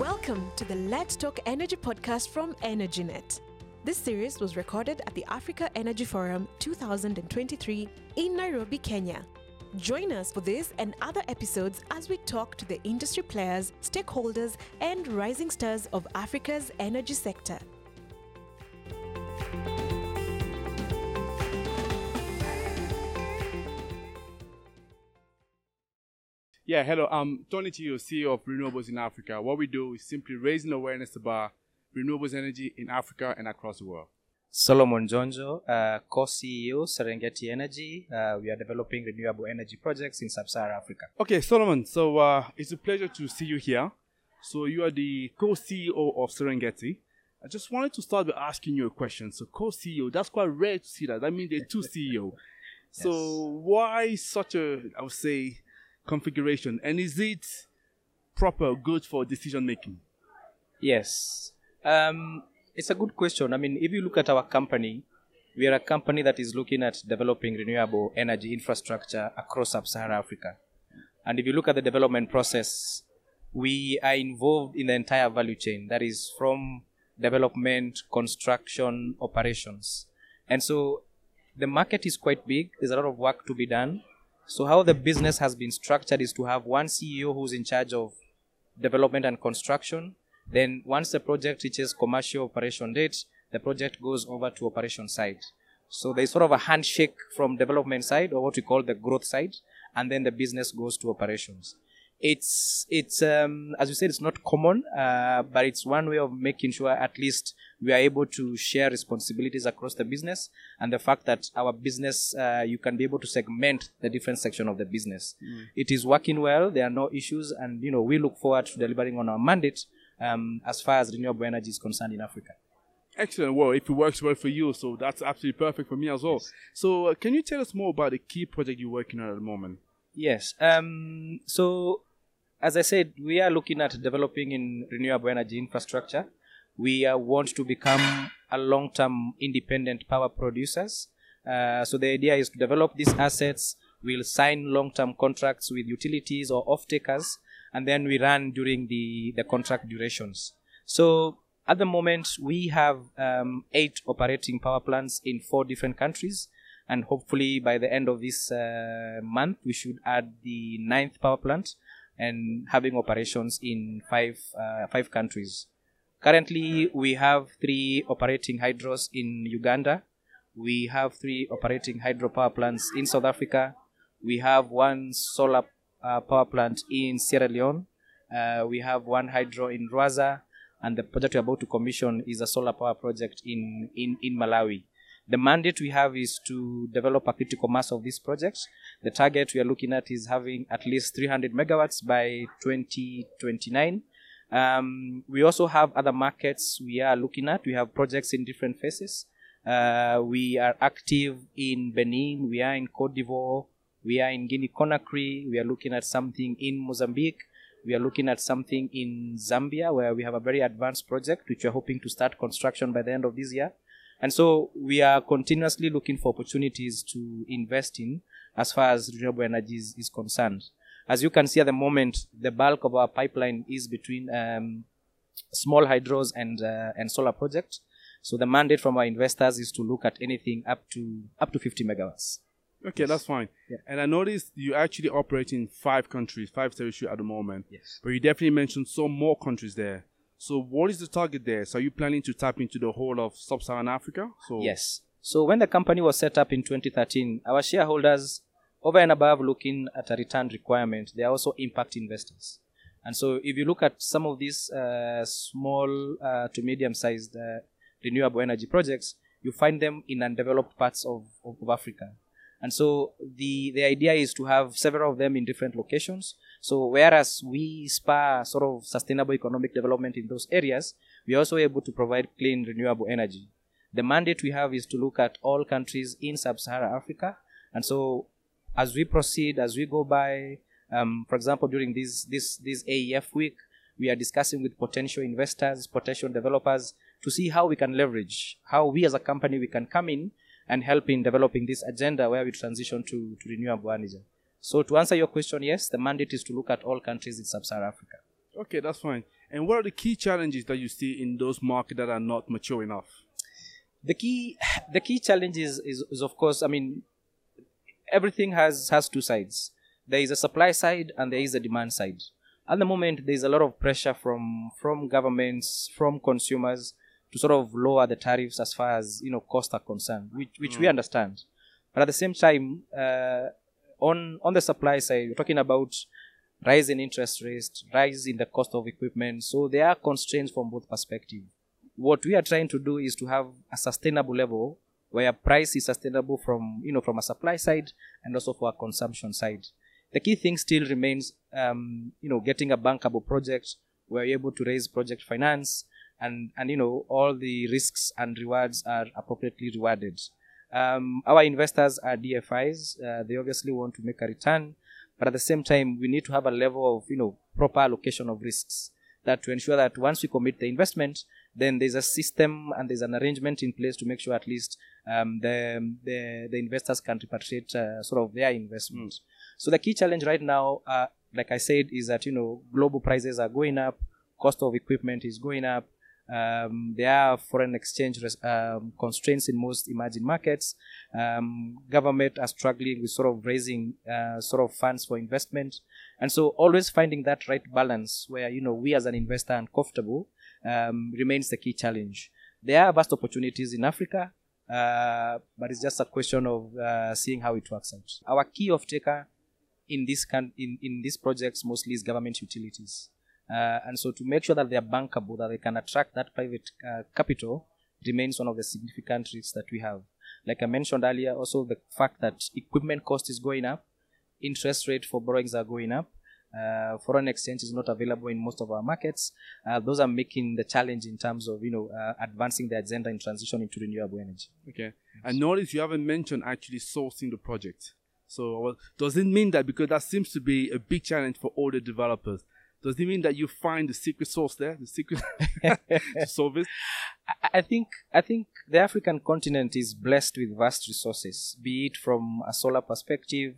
Welcome to the Let's Talk Energy podcast from EnergyNet. This series was recorded at the Africa Energy Forum 2023 in Nairobi, Kenya. Join us for this and other episodes as we talk to the industry players, stakeholders, and rising stars of Africa's energy sector. Yeah, hello. I'm Tony Tiyou, CEO of Renewables in Africa. What we do is simply raising awareness about renewables energy in Africa and across the world. Solomon Njonjo, uh, co-CEO Serengeti Energy. Uh, we are developing renewable energy projects in sub-Saharan Africa. Okay, Solomon. So uh, it's a pleasure to see you here. So you are the co-CEO of Serengeti. I just wanted to start by asking you a question. So co-CEO, that's quite rare to see that. That means there are two CEO. So why such a, I would say, configuration? And is it proper, good for decision making? Yes. Um, it's a good question. I mean, if you look at our company, we are a company that is looking at developing renewable energy infrastructure across sub-Saharan Africa. And if you look at the development process, we are involved in the entire value chain. That is from development, construction, operations. And so the market is quite big. There's a lot of work to be done. So how the business has been structured is to have one CEO who's in charge of development and construction. Then once the project reaches commercial operation date, the project goes over to operation side. So there's sort of a handshake from development side or what we call the growth side, and then the business goes to operations. It's it's um, as you said, it's not common, uh, but it's one way of making sure at least we are able to share responsibilities across the business, and the fact that our business uh, you can be able to segment the different section of the business. It is working well. There are no issues, and you know we look forward to delivering on our mandate um, as far as renewable energy is concerned in Africa. Excellent. Well, if it works well for you, so that's absolutely perfect for me as well. So, uh, can you tell us more about the key project you're working on at the moment? Yes. Um, so, as I said, we are looking at developing in renewable energy infrastructure. We uh, want to become a long-term independent power producers. Uh, so the idea is to develop these assets. We'll sign long-term contracts with utilities or off-takers, and then we run during the, the contract durations. So at the moment, we have um, eight operating power plants in four different countries and hopefully by the end of this uh, month we should add the ninth power plant and having operations in five uh, five countries. Currently we have three operating hydros in uganda. We have three operating hydropower plants in south africa. We have one solar uh, power plant in sierra leone. Uh, we have one hydro in rwaza and the project we're about to commission is a solar power project in, in, in malawi the mandate we have is to develop a critical mass of these projects. The target we are looking at is having at least 300 megawatts by 2029. Um, we also have other markets we are looking at. We have projects in different phases. Uh, we are active in Benin. We are in Cote d'Ivoire. We are in Guinea Conakry. We are looking at something in Mozambique. We are looking at something in Zambia where we have a very advanced project which we are hoping to start construction by the end of this year. And so we are continuously looking for opportunities to invest in as far as renewable energy is, is concerned. As you can see at the moment, the bulk of our pipeline is between um, small hydros and uh, and solar projects. So the mandate from our investors is to look at anything up to up to 50 megawatts. Okay, that's fine. Yeah. And I noticed you actually operate in five countries, five territories at the moment. Yes. But you definitely mentioned some more countries there. So, what is the target there? So, are you planning to tap into the whole of sub-Saharan Africa? So, Yes. So when the company was set up in 2013, our shareholders, over and above looking at a return requirement, they are also impact investors. And so if you look at some of these uh, small uh, to medium-sized uh, renewable energy projects, you find them in undeveloped parts of, of Africa. And so the, the idea is to have several of them in different locations. So whereas we spur sort of sustainable economic development in those areas, we are also able to provide clean renewable energy. The mandate we have is to look at all countries in sub-Saharan Africa. And so as we proceed, as we go by, um, for example, during this, this, this AEF week, we are discussing with potential investors, potential developers to see how we can leverage, how we as a company we can come in and help in developing this agenda where we transition to, to renewable energy. So to answer your question, yes, the mandate is to look at all countries in sub-Saharan Africa. Okay, that's fine. And what are the key challenges that you see in those markets that are not mature enough? The key, the key challenge is, is, is of course, I mean, everything has has two sides. There is a supply side and there is a demand side. At the moment, there is a lot of pressure from from governments, from consumers to sort of lower the tariffs as far as you know costs are concerned, which which we understand. But at the same time, uh, on on the supply side, we're talking about rise in interest rates, rise in the cost of equipment. So there are constraints from both perspectives. What we are trying to do is to have a sustainable level where price is sustainable from you know from a supply side and also for a consumption side. The key thing still remains um, you know getting a bankable project where you're able to raise project finance and and you know all the risks and rewards are appropriately rewarded. Um, our investors are DFIs. Uh, they obviously want to make a return, but at the same time, we need to have a level of you know proper allocation of risks that to ensure that once we commit the investment, then there's a system and there's an arrangement in place to make sure at least um, the, the, the investors can repatriate uh, sort of their investment. Mm. So the key challenge right now, uh, like I said, is that you know global prices are going up, cost of equipment is going up. Um, there are foreign exchange res- um, constraints in most emerging markets. Um, government are struggling with sort of raising uh, sort of funds for investment, and so always finding that right balance where you know we as an investor are comfortable um, remains the key challenge. There are vast opportunities in Africa, uh, but it's just a question of uh, seeing how it works out. Our key off taker in this can in, in these projects mostly is government utilities. Uh, and so to make sure that they are bankable, that they can attract that private uh, capital, remains one of the significant risks that we have. Like I mentioned earlier, also the fact that equipment cost is going up, interest rate for borrowings are going up, uh, foreign exchange is not available in most of our markets. Uh, those are making the challenge in terms of you know uh, advancing the agenda in transition into renewable energy. Okay, I notice you haven't mentioned actually sourcing the project. So does it mean that because that seems to be a big challenge for all the developers? Does it mean that you find the secret source there, the secret to solve it? I think I think the African continent is blessed with vast resources, be it from a solar perspective,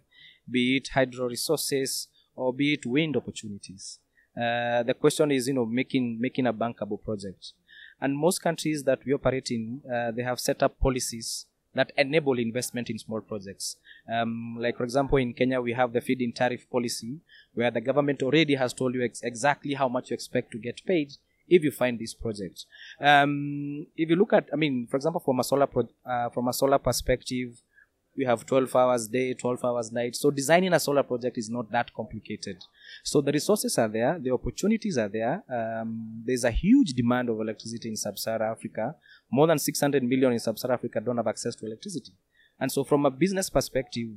be it hydro resources, or be it wind opportunities. Uh, the question is, you know, making making a bankable project. And most countries that we operate in, uh, they have set up policies that enable investment in small projects. Um, like, for example, in Kenya, we have the feed-in tariff policy, where the government already has told you ex- exactly how much you expect to get paid if you find this project. Um, if you look at, I mean, for example, from a solar pro- uh, from a solar perspective, we have 12 hours day 12 hours night. So designing a solar project is not that complicated. So the resources are there the opportunities are there. Um, there's a huge demand of electricity in sub-saharan africa. More than 600 million in sub-saharan africa don't have access to electricity. And so from a business perspective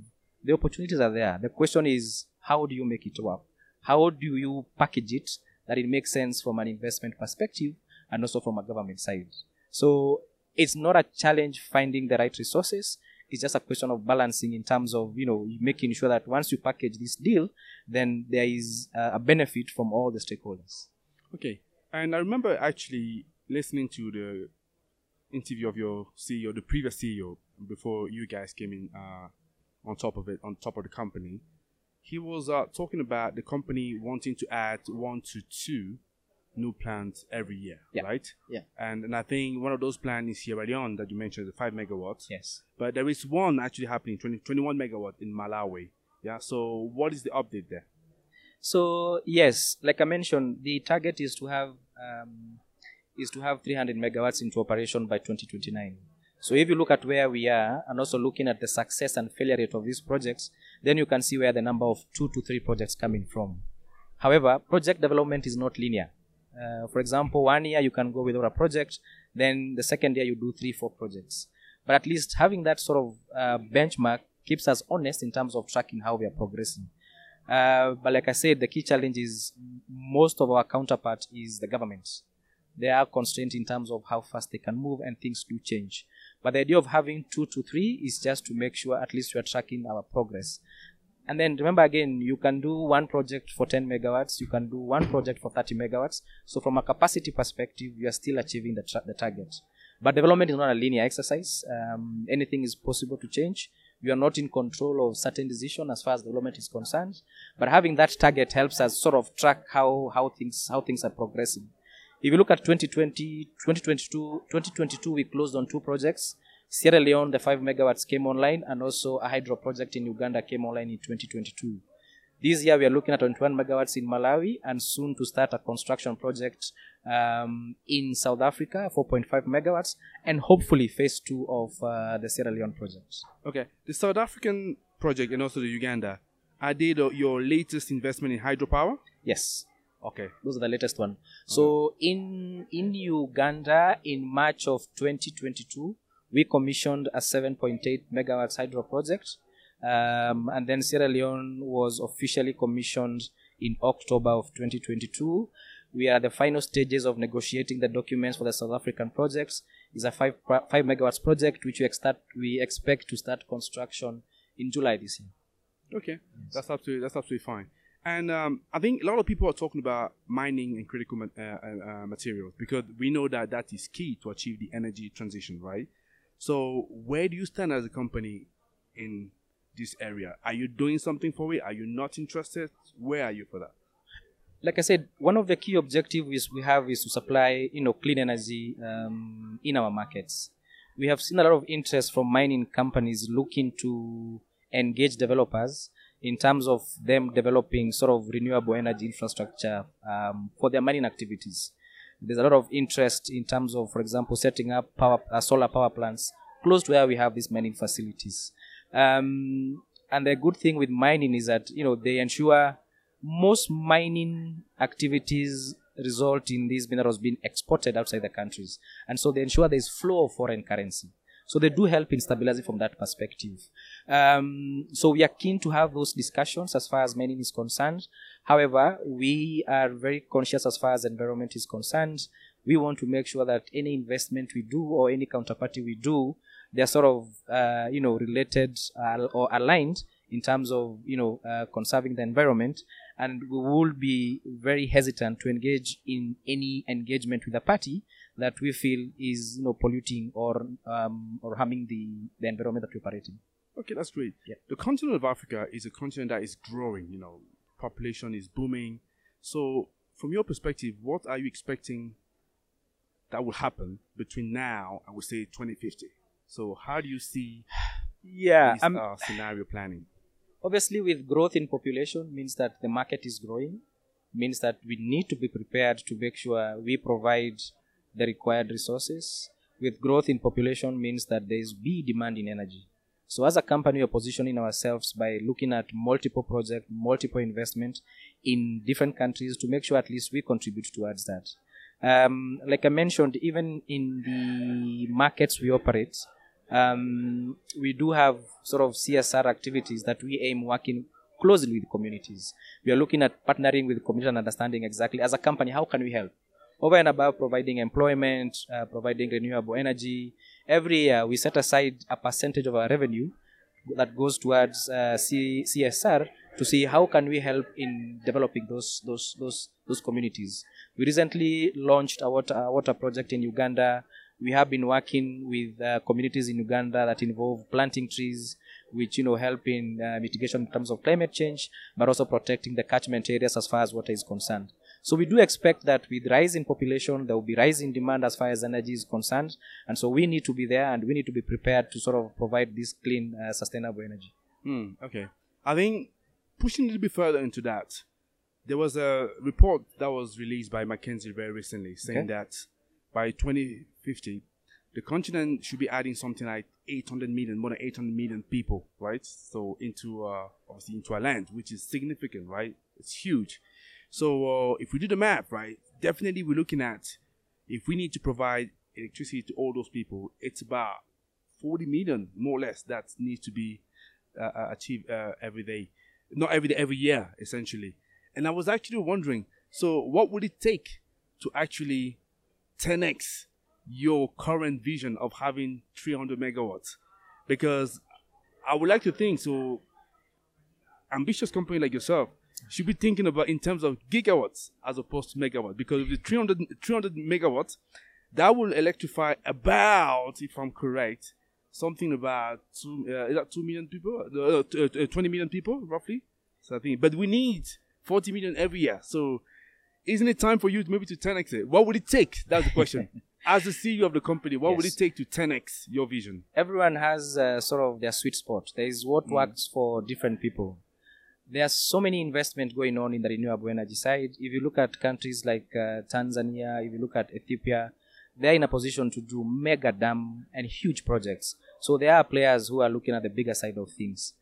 the opportunities are there. The question is how do you make it work? How do you package it that it makes sense from an investment perspective and also from a government side? So it's not a challenge finding the right resources it's just a question of balancing in terms of you know making sure that once you package this deal, then there is uh, a benefit from all the stakeholders. Okay, and I remember actually listening to the interview of your CEO, the previous CEO, before you guys came in uh, on top of it, on top of the company. He was uh, talking about the company wanting to add one to two new plants every year, yeah. right? Yeah. And and I think one of those plants is Sierra Leone that you mentioned, the five megawatts. Yes. But there is one actually happening, 20, 21 megawatt in Malawi. Yeah. So what is the update there? So yes, like I mentioned, the target is to have um, is to have 300 megawatts into operation by 2029. So if you look at where we are and also looking at the success and failure rate of these projects, then you can see where the number of two to three projects coming from. However, project development is not linear. Uh, for example, one year you can go without a project, then the second year you do three, four projects. But at least having that sort of uh, benchmark keeps us honest in terms of tracking how we are progressing. Uh, but like I said, the key challenge is most of our counterpart is the government. They are constrained in terms of how fast they can move, and things do change. But the idea of having two to three is just to make sure at least we are tracking our progress. And then remember again, you can do one project for 10 megawatts, you can do one project for 30 megawatts. So from a capacity perspective, you are still achieving the, tra- the target. But development is not a linear exercise. Um, anything is possible to change. We are not in control of certain decision as far as development is concerned. But having that target helps us sort of track how, how things how things are progressing. If you look at 2020, 2022, 2022, we closed on two projects. Sierra Leone, the 5 megawatts came online, and also a hydro project in Uganda came online in 2022. This year, we are looking at 21 megawatts in Malawi and soon to start a construction project um, in South Africa, 4.5 megawatts, and hopefully phase two of uh, the Sierra Leone project. Okay, the South African project and also the Uganda, are they the, your latest investment in hydropower? Yes. Okay. Those are the latest one. So in in Uganda in March of 2022, we commissioned a 7.8 megawatts hydro project, um, and then Sierra Leone was officially commissioned in October of 2022. We are at the final stages of negotiating the documents for the South African projects. It's a five five megawatts project which we expect we expect to start construction in July this year. Okay, that's absolutely that's absolutely fine. And um, I think a lot of people are talking about mining and critical ma- uh, uh, uh, materials because we know that that is key to achieve the energy transition, right? So, where do you stand as a company in this area? Are you doing something for it? Are you not interested? Where are you for that? like I said, one of the key objectives we have is to supply, you know, clean energy um, in our markets. We have seen a lot of interest from mining companies looking to engage developers in terms of them developing sort of renewable energy infrastructure um, for their mining activities. There's a lot of interest in terms of, for example, setting up power uh, solar power plants close to where we have these mining facilities. Um, and the good thing with mining is that you know they ensure most mining activities result in these minerals being exported outside the countries, and so they ensure there is flow of foreign currency. So they do help in stabilizing from that perspective. Um, so we are keen to have those discussions as far as mining is concerned. However, we are very conscious as far as environment is concerned. We want to make sure that any investment we do or any counterparty we do, they're sort of uh, you know related uh, or aligned in terms of you know uh, conserving the environment and we will be very hesitant to engage in any engagement with a party that we feel is you know polluting or um, or harming the the environment that we operate in. Okay, that's great. Yeah. The continent of Africa is a continent that is growing. You know, population is booming. So, from your perspective, what are you expecting that will happen between now and we say 2050? So, how do you see Yeah, this um, uh, scenario planning? obviously with growth in population means that the market is growing means that we need to be prepared to make sure we provide the required resources with growth in population means that there is b demand in energy. So as a company we're positioning ourselves by looking at multiple projects multiple investment in different countries to make sure at least we contribute towards that. Um, like i mentioned even in the markets we operate um, we do have sort of CSR activities that we aim working closely with communities. We are looking at partnering with community and understanding exactly as a company how can we help over and above providing employment, uh, providing renewable energy. Every year we set aside a percentage of our revenue that goes towards uh, C- CSR to see how can we help in developing those those those those communities. We recently launched a water, a water project in Uganda we have been working with uh, communities in Uganda that involve planting trees, which you know help in uh, mitigation in terms of climate change, but also protecting the catchment areas as far as water is concerned. So we do expect that with rise in population, there will be rise in demand as far as energy is concerned, and so we need to be there and we need to be prepared to sort of provide this clean, uh, sustainable energy. Hmm, okay. I think pushing a little bit further into that, there was a report that was released by McKinsey very recently saying Okay. that by 2050, the continent should be adding something like 800 million, more than 800 million people, right? So into uh, obviously into our land, which is significant, right? It's huge. So uh, if we do the math, right, definitely we're looking at if we need to provide electricity to all those people, it's about 40 million more or less that needs to be uh, uh, achieved uh, every day, not every day, every year, essentially. And I was actually wondering, so what would it take to actually 10x your current vision of having 300 megawatts? Because I would like to think so. Ambitious company like yourself should be thinking about in terms of gigawatts as opposed to megawatts. Because with the 300, 300 megawatts, that will electrify about, if I'm correct, something about two, uh, is that two million people, uh, t- uh, 20 million people roughly. So I think, but we need 40 million every year. So isn't it time for you to maybe to 10x it? What would it take? That's the question. As the CEO of the company, what would it take to 10x your vision? everyone has uh, sort of their sweet spot. There is what Mm. works for different people. There's so many investment going on in the renewable energy side. If you look at countries like uh, Tanzania, if you look at Ethiopia, they're in a position to do mega dam and huge projects. So there are players who are looking at the bigger side of things.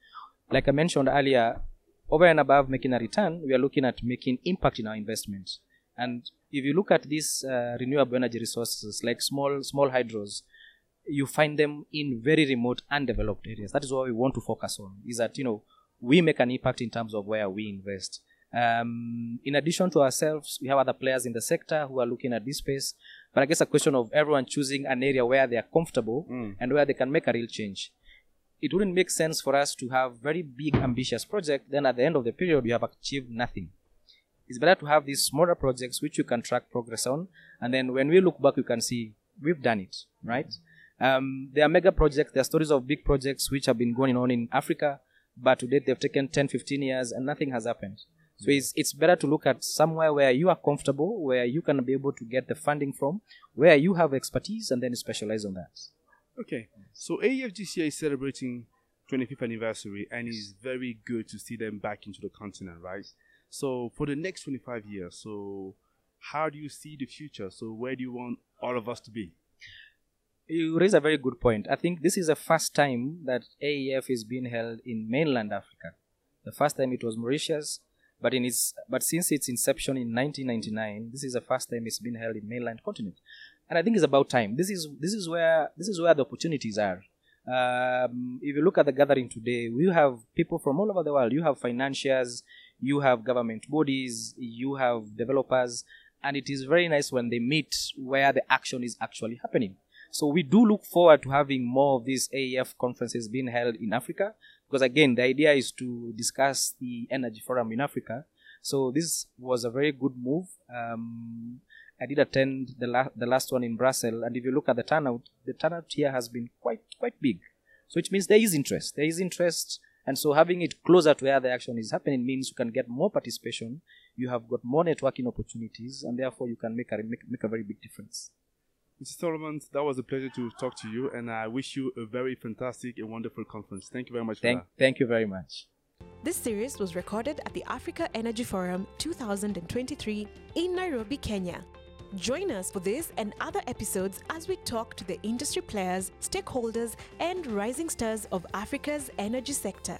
Like I mentioned earlier, over and above making a return, we are looking at making impact in our investment. And if you look at these uh, renewable energy resources, like small small hydros, you find them in very remote undeveloped areas that is what we want to focus on is that you know we make an impact in terms of where we invest. Um, in addition to ourselves we have other players in the sector who are looking at this space. But i guess a question of everyone choosing an area where they are comfortable Mm. and where they can make a real change. It wouldn't make sense for us to have very big ambitious project then at the end of the period you have achieved nothing. It's better to have these smaller projects which you can track progress on and then when we look back you can see we've done it right? Um, there are mega projects there are stories of big projects which have been going on in africa but to date they've taken 10 15 years and nothing has happened so it's, it's better to look at somewhere where you are comfortable where you can be able to get the funding from where you have expertise and then specialize on that Okay, so AEFGCA is celebrating 25th anniversary, and it's very good to see them back into the continent, right? So for the next 25 years, so how do you see the future? So where do you want all of us to be? You raise a very good point. I think this is the first time that AEF is being held in mainland Africa. The first time it was Mauritius, but in its but since its inception in 1999, this is the first time it's been held in mainland continent. And I think it's about time. This is this is where this is where the opportunities are. Um, if you look at the gathering today, we have people from all over the world. You have financiers, you have government bodies, you have developers, and it is very nice when they meet where the action is actually happening. So we do look forward to having more of these AEF conferences being held in Africa because again the idea is to discuss the energy forum in Africa. So this was a very good move. Um, I did attend the la- the last one in Brussels, and if you look at the turnout, the turnout here has been quite quite big. So which means there is interest. There is interest, and so having it closer to where the action is happening means you can get more participation. You have got more networking opportunities, and therefore you can make a make, make a very big difference. Mr. Solomon, that was a pleasure to talk to you, and I wish you a very fantastic and wonderful conference. Thank you very much for Thank that. thank you very much. This series was recorded at the Africa Energy Forum 2023 in Nairobi, Kenya. Join us for this and other episodes as we talk to the industry players, stakeholders, and rising stars of Africa's energy sector.